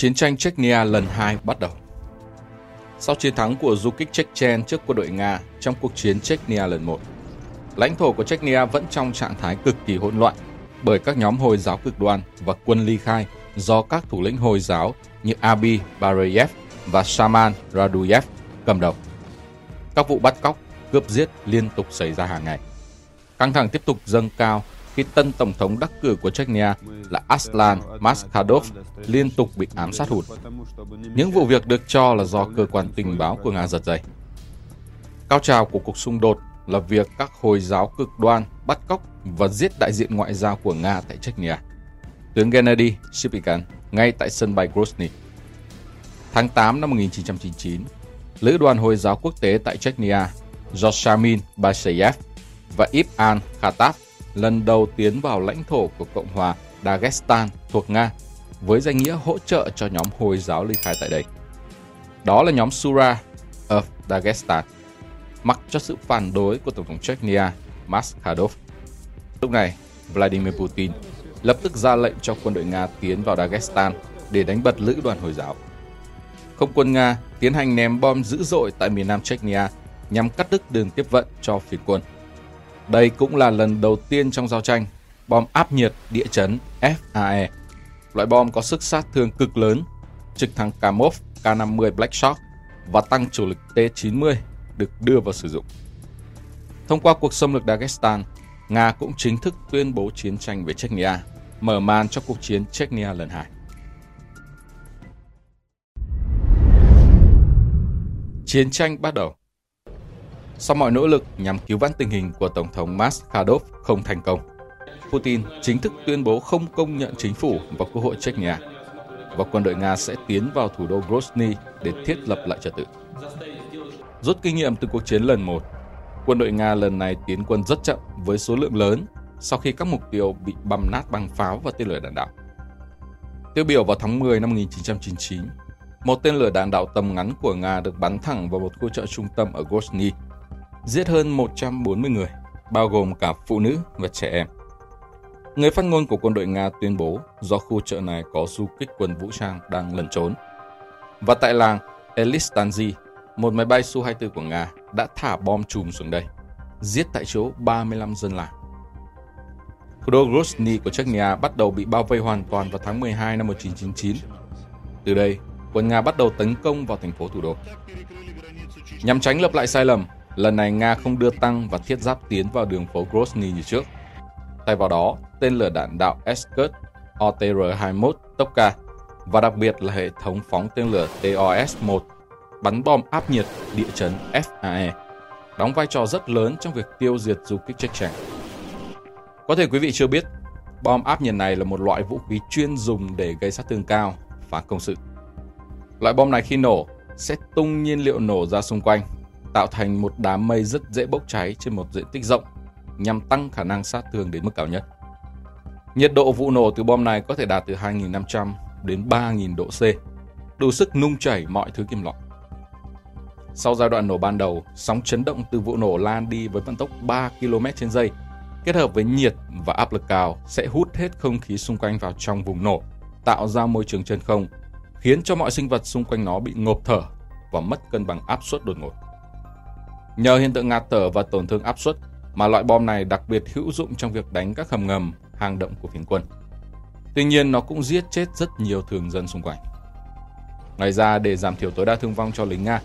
Chiến tranh Chechnya lần 2 bắt đầu. Sau chiến thắng của du kích Chechen trước quân đội Nga trong cuộc chiến Chechnya lần 1, lãnh thổ của Chechnya vẫn trong trạng thái cực kỳ hỗn loạn bởi các nhóm Hồi giáo cực đoan và quân ly khai do các thủ lĩnh Hồi giáo như Abi Barayev và Shaman Raduyev cầm đầu. Các vụ bắt cóc, cướp giết liên tục xảy ra hàng ngày. Căng thẳng tiếp tục dâng cao khi tân tổng thống đắc cử của Chechnya là Aslan Maskhadov liên tục bị ám sát hụt. Những vụ việc được cho là do cơ quan tình báo của Nga giật dây. Cao trào của cuộc xung đột là việc các Hồi giáo cực đoan bắt cóc và giết đại diện ngoại giao của Nga tại Chechnya, tướng Gennady Shipikan ngay tại sân bay Grozny. Tháng 8 năm 1999, Lữ đoàn Hồi giáo quốc tế tại Chechnya do Shamin Basayev và Ivan Khattab lần đầu tiến vào lãnh thổ của Cộng hòa Dagestan thuộc Nga với danh nghĩa hỗ trợ cho nhóm Hồi giáo ly khai tại đây. Đó là nhóm Sura of Dagestan, mặc cho sự phản đối của Tổng thống Chechnya Maskhadov. Lúc này, Vladimir Putin lập tức ra lệnh cho quân đội Nga tiến vào Dagestan để đánh bật lữ đoàn Hồi giáo. Không quân Nga tiến hành ném bom dữ dội tại miền nam Chechnya nhằm cắt đứt đường tiếp vận cho phiến quân. Đây cũng là lần đầu tiên trong giao tranh, bom áp nhiệt địa chấn FAE, loại bom có sức sát thương cực lớn, trực thăng Kamov K-50 Black Shark và tăng chủ lực T-90 được đưa vào sử dụng. Thông qua cuộc xâm lược Dagestan, Nga cũng chính thức tuyên bố chiến tranh với Chechnya, mở màn cho cuộc chiến Chechnya lần hai. Chiến tranh bắt đầu. Sau mọi nỗ lực nhằm cứu vãn tình hình của Tổng thống Maskadov không thành công, Putin chính thức tuyên bố không công nhận chính phủ và quốc hội Chechnya và quân đội Nga sẽ tiến vào thủ đô Grozny để thiết lập lại trật tự. Rút kinh nghiệm từ cuộc chiến lần 1, quân đội Nga lần này tiến quân rất chậm với số lượng lớn sau khi các mục tiêu bị băm nát bằng pháo và tên lửa đạn đạo. Tiêu biểu vào tháng 10 năm 1999, một tên lửa đạn đạo tầm ngắn của Nga được bắn thẳng vào một khu chợ trung tâm ở Grozny, giết hơn 140 người, bao gồm cả phụ nữ và trẻ em. Người phát ngôn của quân đội Nga tuyên bố do khu chợ này có du kích quân vũ trang đang lẩn trốn. Và tại làng Elistanzi, một máy bay Su-24 của Nga đã thả bom chùm xuống đây, giết tại chỗ 35 dân làng. Thủ đô Grozny của Chechnya bắt đầu bị bao vây hoàn toàn vào tháng 12 năm 1999. Từ đây, quân Nga bắt đầu tấn công vào thành phố thủ đô. Nhằm tránh lập lại sai lầm, lần này Nga không đưa tăng và thiết giáp tiến vào đường phố Grozny như trước. Thay vào đó, tên lửa đạn đạo Eskut OTR-21 Topka và đặc biệt là hệ thống phóng tên lửa TOS-1 bắn bom áp nhiệt địa chấn FAE, đóng vai trò rất lớn trong việc tiêu diệt du kích Chechen. Có thể quý vị chưa biết, bom áp nhiệt này là một loại vũ khí chuyên dùng để gây sát thương cao, phá công sự. Loại bom này khi nổ sẽ tung nhiên liệu nổ ra xung quanh, tạo thành một đám mây rất dễ bốc cháy trên một diện tích rộng nhằm tăng khả năng sát thương đến mức cao nhất. Nhiệt độ vụ nổ từ bom này có thể đạt từ 2.500 đến 3.000 độ C, đủ sức nung chảy mọi thứ kim loại. Sau giai đoạn nổ ban đầu, sóng chấn động từ vụ nổ lan đi với vận tốc 3 km trên giây, kết hợp với nhiệt và áp lực cao sẽ hút hết không khí xung quanh vào trong vùng nổ, tạo ra môi trường chân không, khiến cho mọi sinh vật xung quanh nó bị ngộp thở và mất cân bằng áp suất đột ngột. Nhờ hiện tượng ngạt thở và tổn thương áp suất mà loại bom này đặc biệt hữu dụng trong việc đánh các hầm ngầm, hang động của phiến quân. Tuy nhiên nó cũng giết chết rất nhiều thường dân xung quanh. Ngoài ra để giảm thiểu tối đa thương vong cho lính Nga,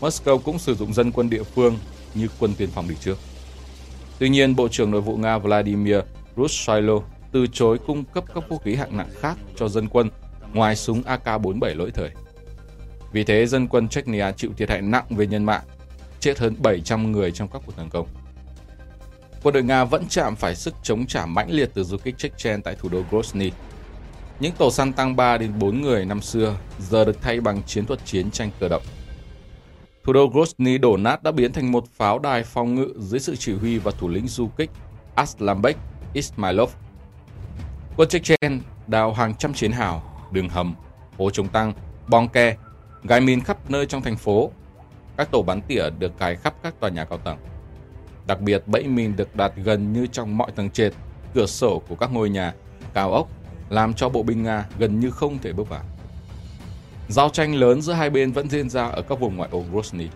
Moscow cũng sử dụng dân quân địa phương như quân tiền phòng đi trước. Tuy nhiên, Bộ trưởng Nội vụ Nga Vladimir Rushailo từ chối cung cấp các vũ khí hạng nặng khác cho dân quân ngoài súng AK-47 lỗi thời. Vì thế, dân quân Chechnya chịu thiệt hại nặng về nhân mạng, chết hơn 700 người trong các cuộc tấn công. Quân đội Nga vẫn chạm phải sức chống trả mãnh liệt từ du kích Chechen tại thủ đô Grozny. Những tổ săn tăng 3 đến 4 người năm xưa giờ được thay bằng chiến thuật chiến tranh cơ động. Thủ đô Grozny đổ nát đã biến thành một pháo đài phòng ngự dưới sự chỉ huy và thủ lĩnh du kích Aslambek Ismailov. Quân Chechen đào hàng trăm chiến hào, đường hầm, hố chống tăng, bong ke, gài mìn khắp nơi trong thành phố. Các tổ bắn tỉa được cài khắp các tòa nhà cao tầng. Đặc biệt bẫy mìn được đặt gần như trong mọi tầng trệt, cửa sổ của các ngôi nhà, cao ốc, làm cho bộ binh Nga gần như không thể bước vào. Giao tranh lớn giữa hai bên vẫn diễn ra ở các vùng ngoại ô Grozny.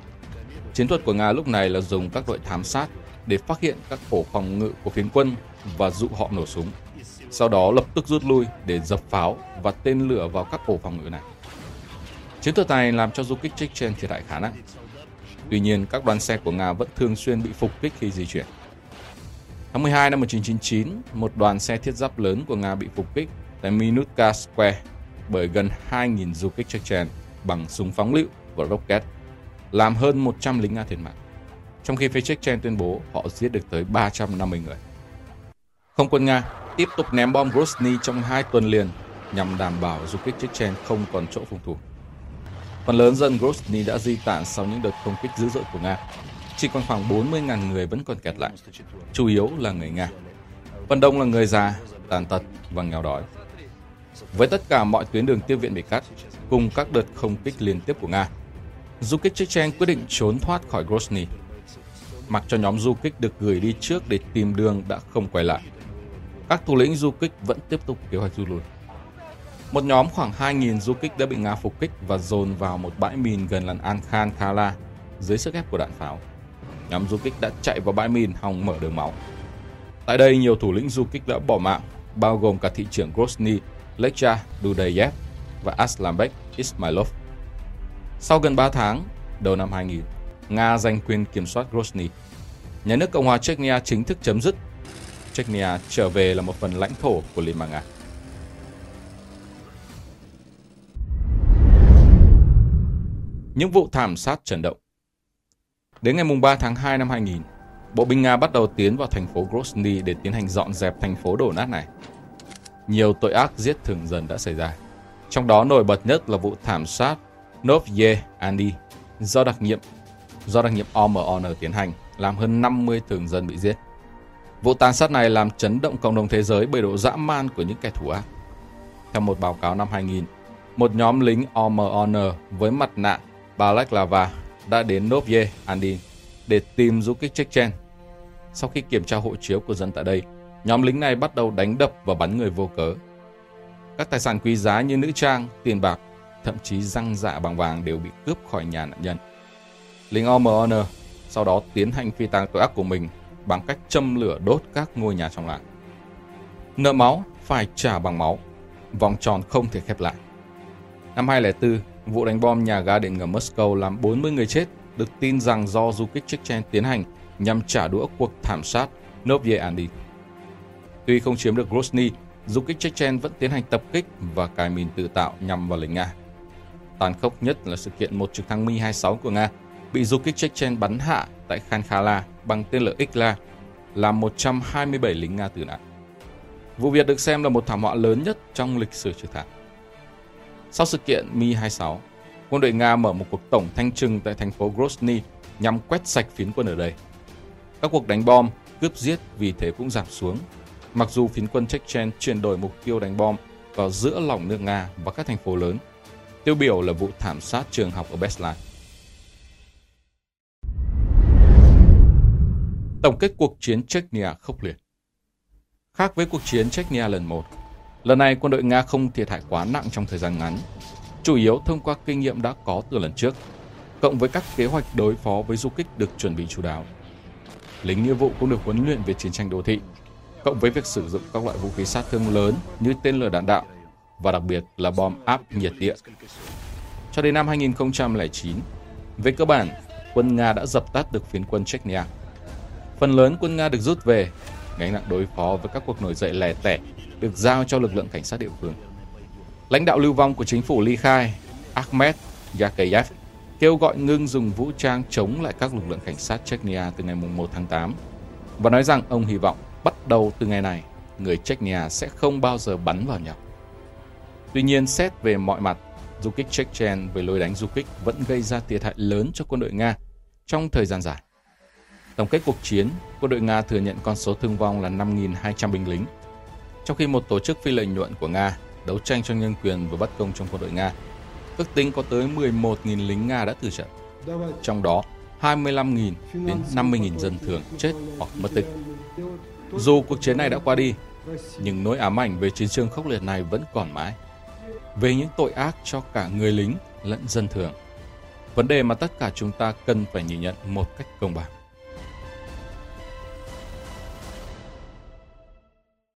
Chiến thuật của Nga lúc này là dùng các đội thám sát để phát hiện các ổ phòng ngự của phiến quân và dụ họ nổ súng. Sau đó lập tức rút lui để dập pháo và tên lửa vào các ổ phòng ngự này. Chiến thuật này làm cho du kích Chechen thiệt hại khá nặng. Tuy nhiên, các đoàn xe của Nga vẫn thường xuyên bị phục kích khi di chuyển. Tháng 12 năm 1999, một đoàn xe thiết giáp lớn của Nga bị phục kích tại Minutka Square bởi gần 2.000 du kích Chechen bằng súng phóng lựu và rocket, làm hơn 100 lính Nga thiệt mạng. Trong khi phía Chechen tuyên bố họ giết được tới 350 người. Không quân Nga tiếp tục ném bom Grozny trong hai tuần liền nhằm đảm bảo du kích Chechen không còn chỗ phòng thủ. Phần lớn dân Grozny đã di tản sau những đợt không kích dữ dội của Nga. Chỉ còn khoảng 40.000 người vẫn còn kẹt lại, chủ yếu là người Nga. Phần đông là người già, tàn tật và nghèo đói. Với tất cả mọi tuyến đường tiếp viện bị cắt, cùng các đợt không kích liên tiếp của Nga, du kích Chechen quyết định trốn thoát khỏi Grozny. Mặc cho nhóm du kích được gửi đi trước để tìm đường đã không quay lại. Các thủ lĩnh du kích vẫn tiếp tục kế hoạch du lùi. Một nhóm khoảng 2.000 du kích đã bị Nga phục kích và dồn vào một bãi mìn gần làng Ankhan Khala dưới sức ép của đạn pháo. Nhóm du kích đã chạy vào bãi mìn hòng mở đường máu. Tại đây, nhiều thủ lĩnh du kích đã bỏ mạng, bao gồm cả thị trưởng Grozny Lekcha Dudayev và Aslambek Ismailov. Sau gần 3 tháng, đầu năm 2000, Nga giành quyền kiểm soát Grozny. Nhà nước Cộng hòa Chechnya chính thức chấm dứt. Chechnya trở về là một phần lãnh thổ của Liên bang Nga. Những vụ thảm sát chấn động Đến ngày 3 tháng 2 năm 2000, bộ binh Nga bắt đầu tiến vào thành phố Grozny để tiến hành dọn dẹp thành phố đổ nát này nhiều tội ác giết thường dân đã xảy ra. Trong đó nổi bật nhất là vụ thảm sát Novye Ani do đặc nhiệm do đặc nhiệm OMON tiến hành, làm hơn 50 thường dân bị giết. Vụ tàn sát này làm chấn động cộng đồng thế giới bởi độ dã man của những kẻ thù ác. Theo một báo cáo năm 2000, một nhóm lính OMON với mặt nạ Balaklava đã đến Novye Andin để tìm du kích Chechen. Sau khi kiểm tra hộ chiếu của dân tại đây, Nhóm lính này bắt đầu đánh đập và bắn người vô cớ. Các tài sản quý giá như nữ trang, tiền bạc, thậm chí răng dạ bằng vàng đều bị cướp khỏi nhà nạn nhân. Lính OMON sau đó tiến hành phi tang tội ác của mình bằng cách châm lửa đốt các ngôi nhà trong làng. Nợ máu phải trả bằng máu, vòng tròn không thể khép lại. Năm 2004, vụ đánh bom nhà ga điện ngầm Moscow làm 40 người chết, được tin rằng do du kích Chechen tiến hành nhằm trả đũa cuộc thảm sát Novye Andi. Tuy không chiếm được Grozny, du kích Chechen vẫn tiến hành tập kích và cài mìn tự tạo nhằm vào lính Nga. Tàn khốc nhất là sự kiện một trực thăng Mi-26 của Nga bị du kích Chechen bắn hạ tại Khan Khala bằng tên lửa Ikla, làm 127 lính Nga tử nạn. Vụ việc được xem là một thảm họa lớn nhất trong lịch sử trực thăng. Sau sự kiện Mi-26, quân đội Nga mở một cuộc tổng thanh trừng tại thành phố Grozny nhằm quét sạch phiến quân ở đây. Các cuộc đánh bom, cướp giết vì thế cũng giảm xuống Mặc dù phiến quân Chechen chuyển đổi mục tiêu đánh bom vào giữa lòng nước Nga và các thành phố lớn, tiêu biểu là vụ thảm sát trường học ở Beslan. Tổng kết cuộc chiến Chechnya khốc liệt Khác với cuộc chiến Chechnya lần 1, lần này quân đội Nga không thiệt hại quá nặng trong thời gian ngắn, chủ yếu thông qua kinh nghiệm đã có từ lần trước, cộng với các kế hoạch đối phó với du kích được chuẩn bị chú đáo. Lính nghĩa vụ cũng được huấn luyện về chiến tranh đô thị, cộng với việc sử dụng các loại vũ khí sát thương lớn như tên lửa đạn đạo và đặc biệt là bom áp nhiệt địa. Cho đến năm 2009, về cơ bản, quân Nga đã dập tắt được phiến quân Chechnya. Phần lớn quân Nga được rút về, gánh nặng đối phó với các cuộc nổi dậy lẻ tẻ được giao cho lực lượng cảnh sát địa phương. Lãnh đạo lưu vong của chính phủ ly khai, Ahmed Yakayev, kêu gọi ngưng dùng vũ trang chống lại các lực lượng cảnh sát Chechnya từ ngày 1 tháng 8 và nói rằng ông hy vọng Bắt đầu từ ngày này, người Chechnya sẽ không bao giờ bắn vào nhau. Tuy nhiên, xét về mọi mặt, du kích Chechen với lối đánh du kích vẫn gây ra thiệt hại lớn cho quân đội Nga trong thời gian dài. Tổng kết cuộc chiến, quân đội Nga thừa nhận con số thương vong là 5.200 binh lính, trong khi một tổ chức phi lợi nhuận của Nga đấu tranh cho nhân quyền và bất công trong quân đội Nga ước tính có tới 11.000 lính Nga đã tử trận. Trong đó, 25.000 đến 50.000 dân thường chết hoặc mất tích. Dù cuộc chiến này đã qua đi, nhưng nỗi ám ảnh về chiến trường khốc liệt này vẫn còn mãi. về những tội ác cho cả người lính lẫn dân thường. Vấn đề mà tất cả chúng ta cần phải nhìn nhận một cách công bằng.